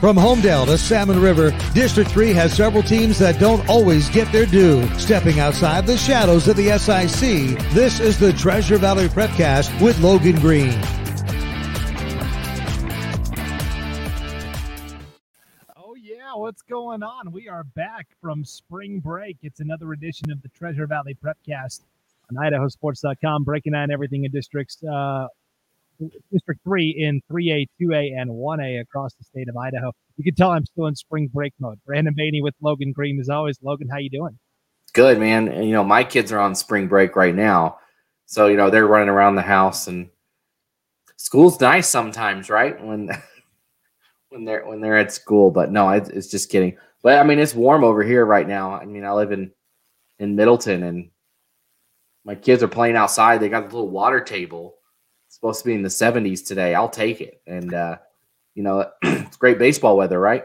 From Homedale to Salmon River, District 3 has several teams that don't always get their due. Stepping outside the shadows of the SIC, this is the Treasure Valley Prepcast with Logan Green. Oh, yeah, what's going on? We are back from spring break. It's another edition of the Treasure Valley Prepcast on IdahoSports.com, breaking down everything in districts. Uh, District 3 in 3A, 2A, and 1A across the state of Idaho. You can tell I'm still in spring break mode. Brandon Bainey with Logan Green as always. Logan, how you doing? Good, man. And, you know, my kids are on spring break right now. So, you know, they're running around the house and school's nice sometimes, right? When when they're when they're at school, but no, it's just kidding. But I mean, it's warm over here right now. I mean, I live in in Middleton and my kids are playing outside. They got a little water table supposed to be in the 70s today. I'll take it. And, uh, you know, it's great baseball weather, right?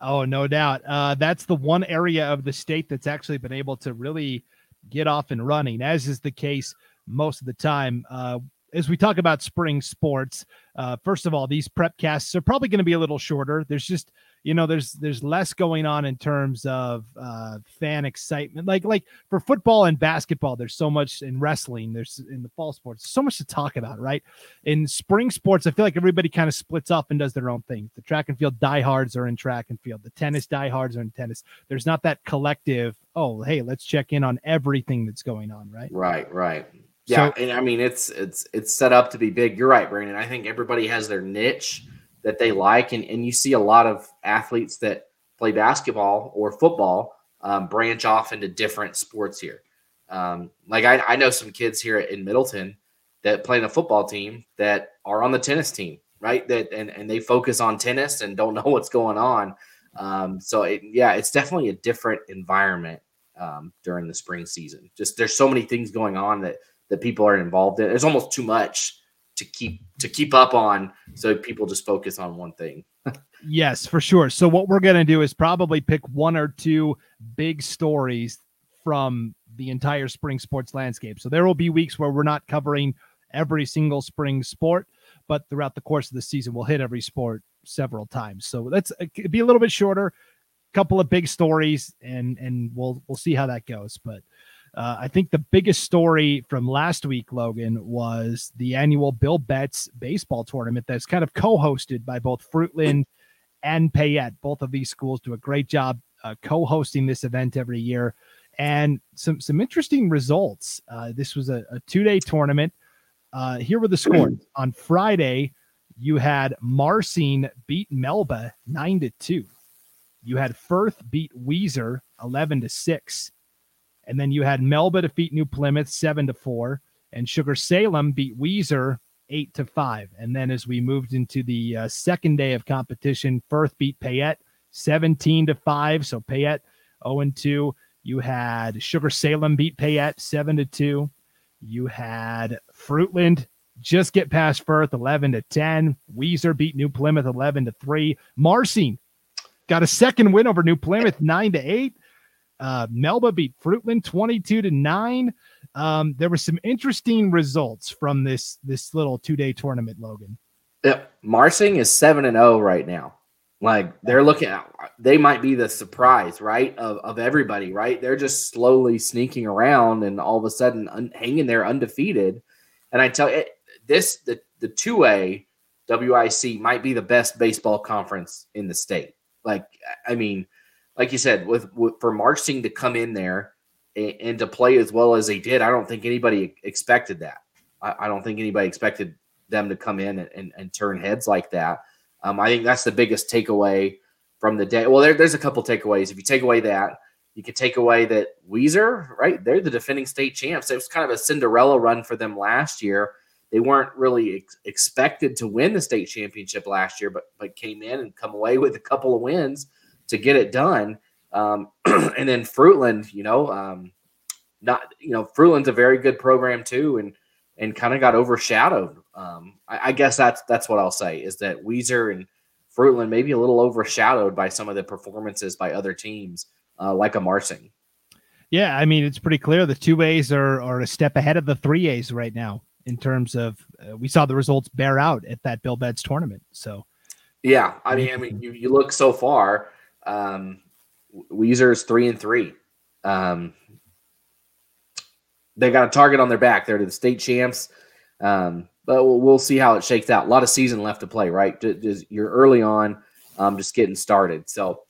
Oh, no doubt. Uh, that's the one area of the state that's actually been able to really get off and running, as is the case most of the time. Uh, as we talk about spring sports, uh, first of all, these prep casts are probably going to be a little shorter. There's just you know there's there's less going on in terms of uh, fan excitement. Like like for football and basketball, there's so much in wrestling. There's in the fall sports, so much to talk about, right? In spring sports, I feel like everybody kind of splits up and does their own thing. The track and field diehards are in track and field. The tennis diehards are in tennis. There's not that collective. Oh, hey, let's check in on everything that's going on, right? Right, right. Yeah, so, and I mean it's it's it's set up to be big. You're right, Brandon. I think everybody has their niche that they like, and and you see a lot of athletes that play basketball or football um, branch off into different sports here. Um, like I, I know some kids here in Middleton that play in a football team that are on the tennis team, right? That and and they focus on tennis and don't know what's going on. Um, so it, yeah, it's definitely a different environment um, during the spring season. Just there's so many things going on that that people are involved in. There's almost too much to keep to keep up on, so people just focus on one thing. yes, for sure. So what we're gonna do is probably pick one or two big stories from the entire spring sports landscape. So there will be weeks where we're not covering every single spring sport, but throughout the course of the season, we'll hit every sport several times. So that's be a little bit shorter, couple of big stories, and and we'll we'll see how that goes. But uh, I think the biggest story from last week, Logan, was the annual Bill Betts baseball tournament that's kind of co hosted by both Fruitland and Payette. Both of these schools do a great job uh, co hosting this event every year. And some, some interesting results. Uh, this was a, a two day tournament. Uh, here were the scores. On Friday, you had Marsing beat Melba 9 to 2. You had Firth beat Weiser 11 to 6. And then you had Melba defeat New Plymouth seven to four, and Sugar Salem beat Weiser eight to five. And then as we moved into the uh, second day of competition, Firth beat Payette seventeen to five. So Payette zero oh and two. You had Sugar Salem beat Payette seven to two. You had Fruitland just get past Firth 11 to 10. Weiser beat New Plymouth 11 to 3. Marsing got a second win over New Plymouth 9 to 8. Uh, Melba beat Fruitland 22 to 9. Um, there were some interesting results from this this little two-day tournament, Logan. Yeah, Marsing is 7 and 0 right now. Like they're looking at they might be the surprise, right? Of, of everybody, right? They're just slowly sneaking around and all of a sudden un, hanging there undefeated. And I tell you, this the the 2A WIC might be the best baseball conference in the state. Like, I mean, like you said, with, with for Marsing to come in there and, and, to play as well as they did, I don't think anybody expected that. I, I don't think anybody expected them to come in and, and, and turn heads like that. Um, I think that's the biggest takeaway from the day. Well, there, there's a couple takeaways. If you take away that, you could take away that Weiser, right? They're the defending state champs. It was kind of a Cinderella run for them last year. They weren't really ex- expected to win the state championship last year, but but came in and come away with a couple of wins to get it done. Um, and then Fruitland, you know, um, not you know, Fruitland's a very good program too, and and kind of got overshadowed. Um, I, I, guess that's that's what I'll say is that Weiser and Fruitland maybe a little overshadowed by some of the performances by other teams, uh, like a Marsing. Yeah, I mean it's pretty clear the two A's are are a step ahead of the three A's right now in terms of uh, we saw the results bear out at that Bill Betts tournament. So Yeah, I mean, I mean, you, you look so far. Um, Weiser is three and three. Um, they got a target on their back. They're the state champs. Um, but we'll, we'll, see how it shakes out. A lot of season left to play, right? Just, you're early on, um, just getting started. So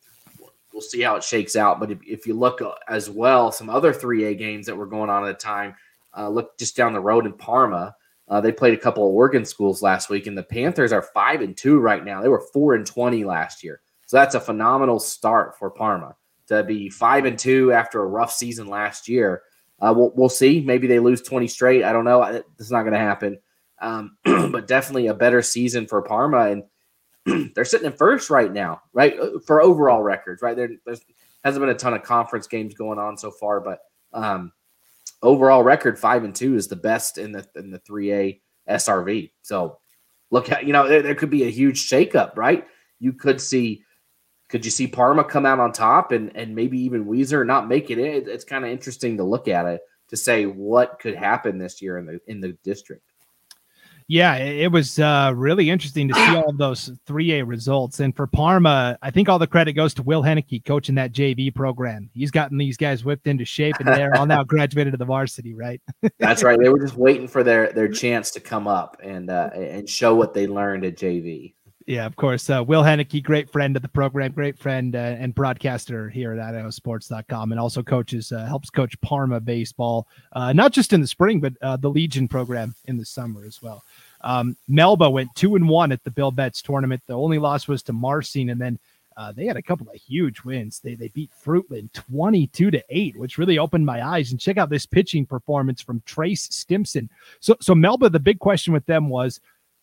we'll see how it shakes out. But if, if you look uh, as well, some other 3A games that were going on at the time, uh, look just down the road in Parma. Uh, they played a couple of Oregon schools last week, and the Panthers are five and two right now. They were four and twenty last year, so that's a phenomenal start for Parma to be five and two after a rough season last year. Uh, we'll, we'll see. Maybe they lose 20 straight. I don't know. It's not going to happen. Um, but definitely a better season for Parma. And they're sitting in first right now, right? Uh, for overall records, right? There hasn't been a ton of conference games going on so far, but um, overall record five and two is the best in the in the 3A SRV. So look at, you know, there, there could be a huge shakeup, right? You could see could you see Parma come out on top and and maybe even Weiser not make it in? It's kind of interesting to look at it to say what could happen this year in the in the district. Yeah, it was uh, really interesting to see all those 3A results. And for Parma, I think all the credit goes to Will Henneke coaching that JV program. He's gotten these guys whipped into shape, and they're all now graduated to the varsity, right? That's right. They were just waiting for their their chance to come up and uh, and show what they learned at JV. Yeah, of course. Uh, Will Henneke, great friend of the program, great friend uh, and broadcaster here at IdahoSports.com, and also coaches, uh, helps coach Parma baseball, uh, not just in the spring, but uh, the Legion program in the summer as well. Um, Melba went two and one at the Bill Betts tournament. The only loss was to Marsing, and then uh, they had a couple of huge wins. They they beat Fruitland 22 to 8, which really opened my eyes. And check out this pitching performance from Trace Stimson. So so Melba, the big question with them was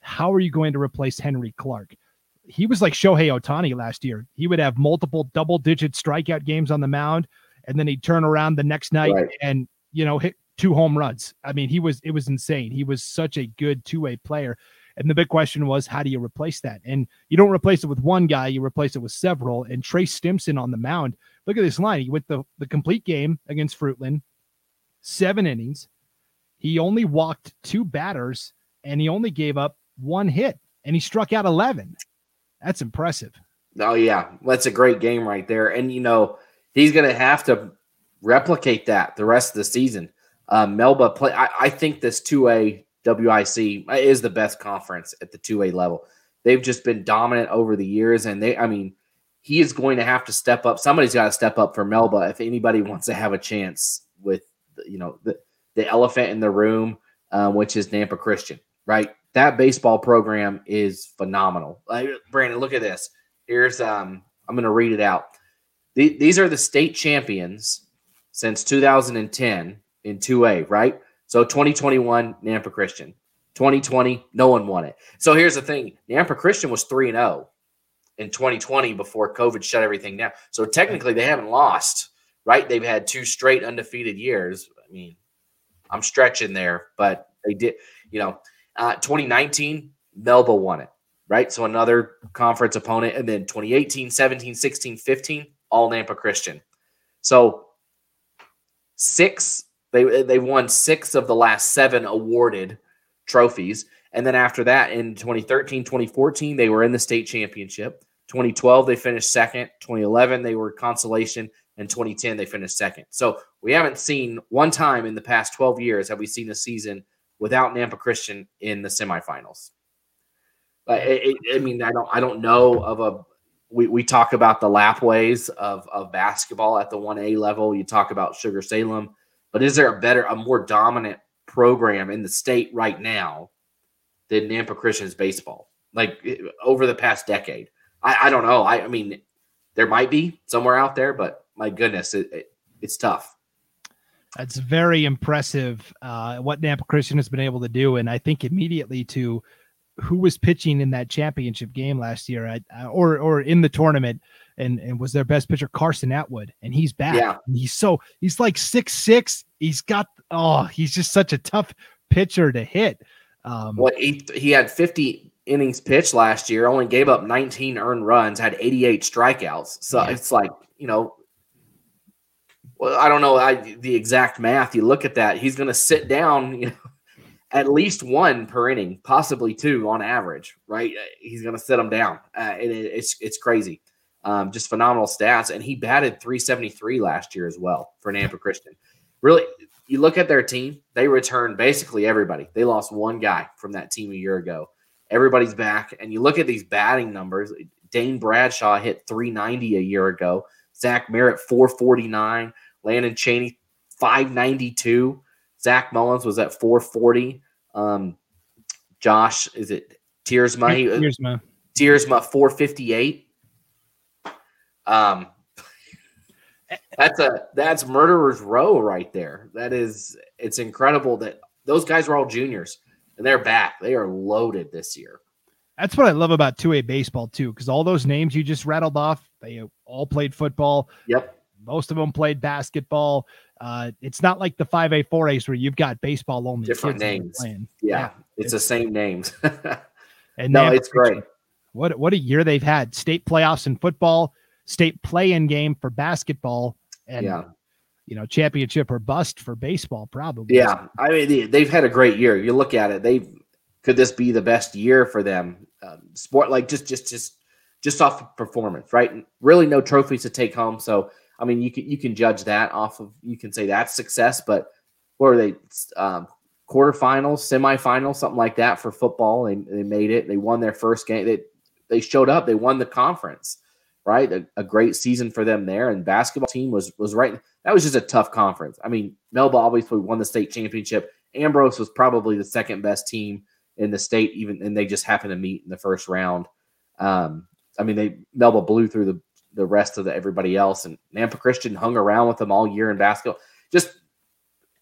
how are you going to replace Henry Clark? He was like Shohei Ohtani last year. He would have multiple double digit strikeout games on the mound, and then he'd turn around the next night right. and, you know, hit two home runs. I mean, he was, it was insane. He was such a good two way player. And the big question was, how do you replace that? And you don't replace it with one guy, you replace it with several. And Trace Stimson on the mound, look at this line. He went the, the complete game against Fruitland, seven innings. He only walked two batters and he only gave up one hit and he struck out 11. That's impressive. Oh, yeah. That's a great game right there. And, you know, he's going to have to replicate that the rest of the season. Um, Melba play. I, I think this 2A WIC is the best conference at the 2A level. They've just been dominant over the years. And they, I mean, he is going to have to step up. Somebody's got to step up for Melba if anybody wants to have a chance with, you know, the, the elephant in the room, um, which is Nampa Christian, right? that baseball program is phenomenal. Like, Brandon, look at this. Here's um, I'm going to read it out. The, these are the state champions since 2010 in 2A, right? So 2021 Nampa Christian, 2020 no one won it. So here's the thing: Nampa Christian was three and zero oh in 2020 before COVID shut everything down. So technically they haven't lost, right? They've had two straight undefeated years. I mean, I'm stretching there, but they did. You know, uh, 2019, Melba won it, right? So another conference opponent. And then 2018, 17, 16, 15, all Nampa Christian. So six, they, they won six of the last seven awarded trophies. And then after that, in 2013, 2014, they were in the state championship. 2012, they finished second. 2011, they were consolation. And 2010, they finished second. So we haven't seen one time in the past 12 years have we seen a season – without Nampa Christian in the semifinals. I, I mean, I don't, I don't know of a. We, we talk about the Lapwais of of basketball at the one A level. You talk about Sugar Salem, but is there a better, a more dominant program in the state right now than Nampa Christian's baseball? Like eh, over the past decade, I, I don't know. I, I mean, there might be somewhere out there, but my goodness, it, it, it's tough. It's very impressive uh, what Nampa Christian has been able to do, and I think immediately to who was pitching in that championship game last year, or or in the tournament, and and was their best pitcher Carson Atwood, and he's back. Yeah, and he's so he's like six six. He's got oh, he's just such a tough pitcher to hit. Um, what he he had fifty innings pitched last year, only gave up 19 earned runs, had 88 strikeouts. So yeah. it's like, you know, well, I don't know I, the exact math. You look at that, he's going to sit down, you know, at least one per inning, possibly two on average. Right, he's going to sit them down. Uh, it, it's it's crazy. Um, just phenomenal stats, and he batted 373 last year as well for Nampa Christian. Really, you look at their team; they returned basically everybody. They lost one guy from that team a year ago. Everybody's back, and you look at these batting numbers. Dane Bradshaw hit 390 a year ago. Zach Merritt 449. Landon Cheney 592. Zach Mullins was at 440. Um, Josh, is it Tiersma? Tiersma. Tiersma 458. Um, that's a that's murderer's row right there. That is it's incredible that those guys were all juniors and they're back. They are loaded this year. That's what I love about 2A baseball too, because all those names you just rattled off, they all played football. Yep. Most of them played basketball. Uh, it's not like the 5A, 4A's where you've got baseball only. Different names. Yeah, yeah, it's, it's the same names. and no, it's great. What what a year they've had. State playoffs in football, state play-in game for basketball, and yeah. you know championship or bust for baseball. Probably. Yeah, I mean they've had a great year. You look at it. They've could this be the best year for them? Um, sport like just just just just off performance, right? Really, no trophies to take home. So I mean, you can you can judge that off of you can say that's success, but what are they? Um, quarterfinals, semifinals, something like that for football. They, they made it. They won their first game. They they showed up. They won the conference, right? A, a, great season for them there. And basketball team was was right. That was just a tough conference. I mean, Melba obviously won the state championship. Ambrose was probably the second best team in the state, even and they just happened to meet in the first round. Um, I mean, they Melba blew through the the rest of the, everybody else, and Nampa Christian hung around with them all year in basketball. Just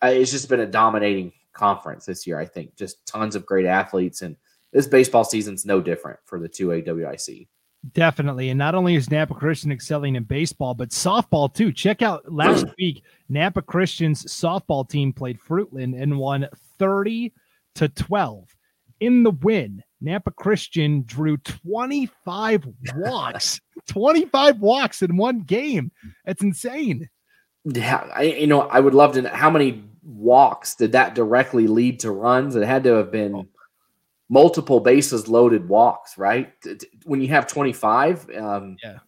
it's just been a dominating conference this year. I think just tons of great athletes, and this baseball season's no different for the two AWIC. Definitely. And not only is Nampa Christian excelling in baseball, but softball too. Check out last week, Nampa Christian's softball team played Fruitland and won 30 to 12 in the win, Nampa Christian drew 25 walks, 25 walks in one game. That's insane. Yeah, I, you know, I would love to know how many walks did that directly lead to runs? It had to have been oh. multiple bases loaded walks, right? When you have 25, um, yeah,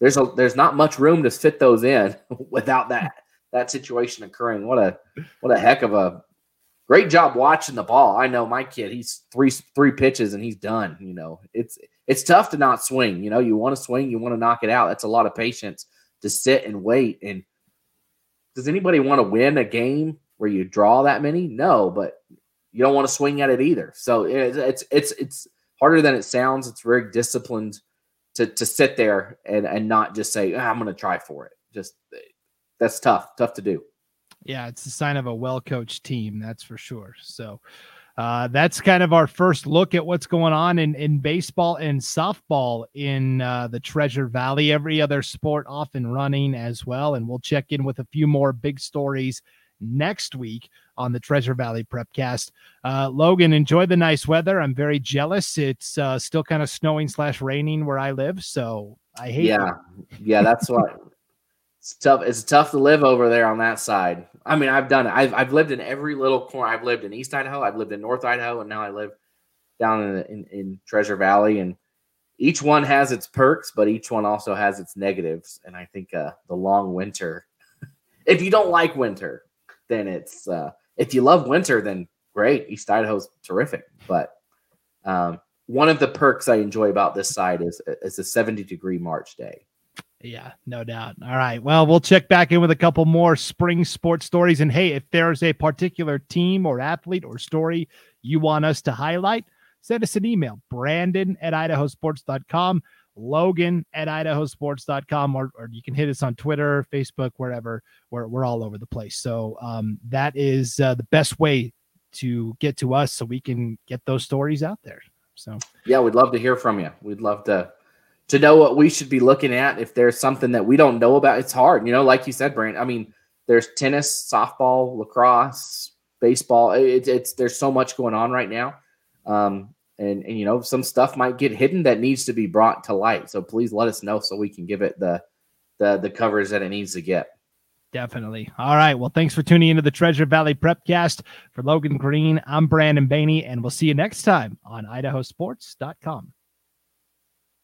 there's a there's not much room to fit those in without that that situation occurring. What a what a heck of a great job watching the ball. I know my kid, he's three three pitches and he's done. You know, it's it's tough to not swing. You know, you want to swing, you want to knock it out. That's a lot of patience to sit and wait. And does anybody want to win a game where you draw that many? No, but you don't want to swing at it either. So it's it's it's, it's harder than it sounds. It's very disciplined to to sit there and and not just say ah, I'm going to try for it. Just that's tough, tough to do yeah, it's a sign of a well coached team, that's for sure. So uh, that's kind of our first look at what's going on in, in baseball and softball in uh, the Treasure Valley. Every other sport off and running as well. And we'll check in with a few more big stories next week on the Treasure Valley Prepcast. Uh, Logan, enjoy the nice weather. I'm very jealous. It's uh, still kind of snowing slash raining where I live, so I hate. Yeah, it. yeah, that's what it's tough. It's tough to live over there on that side. I mean, I've done it. I've, I've lived in every little corner. I've lived in East Idaho. I've lived in North Idaho, and now I live down in, in, in Treasure Valley. And each one has its perks, but each one also has its negatives. And I think uh, the long winter, if you don't like winter, then it's uh, if you love winter, then great. East Idaho's terrific. But um, one of the perks I enjoy about this side is is a 70 degree March day. Yeah, no doubt. All right. Well, we'll check back in with a couple more spring sports stories. And hey, if there's a particular team or athlete or story you want us to highlight, send us an email brandon at idahosports.com, Logan at idahosports.com, or, or you can hit us on Twitter, Facebook, wherever. We're, we're all over the place. So um, that is uh, the best way to get to us so we can get those stories out there. So, yeah, we'd love to hear from you. We'd love to to know what we should be looking at if there's something that we don't know about it's hard you know like you said brand i mean there's tennis softball lacrosse baseball it, it's there's so much going on right now um, and and you know some stuff might get hidden that needs to be brought to light so please let us know so we can give it the the the covers that it needs to get Definitely. All right. Well, thanks for tuning into the Treasure Valley Prepcast. For Logan Green, I'm Brandon Baney, and we'll see you next time on idahosports.com.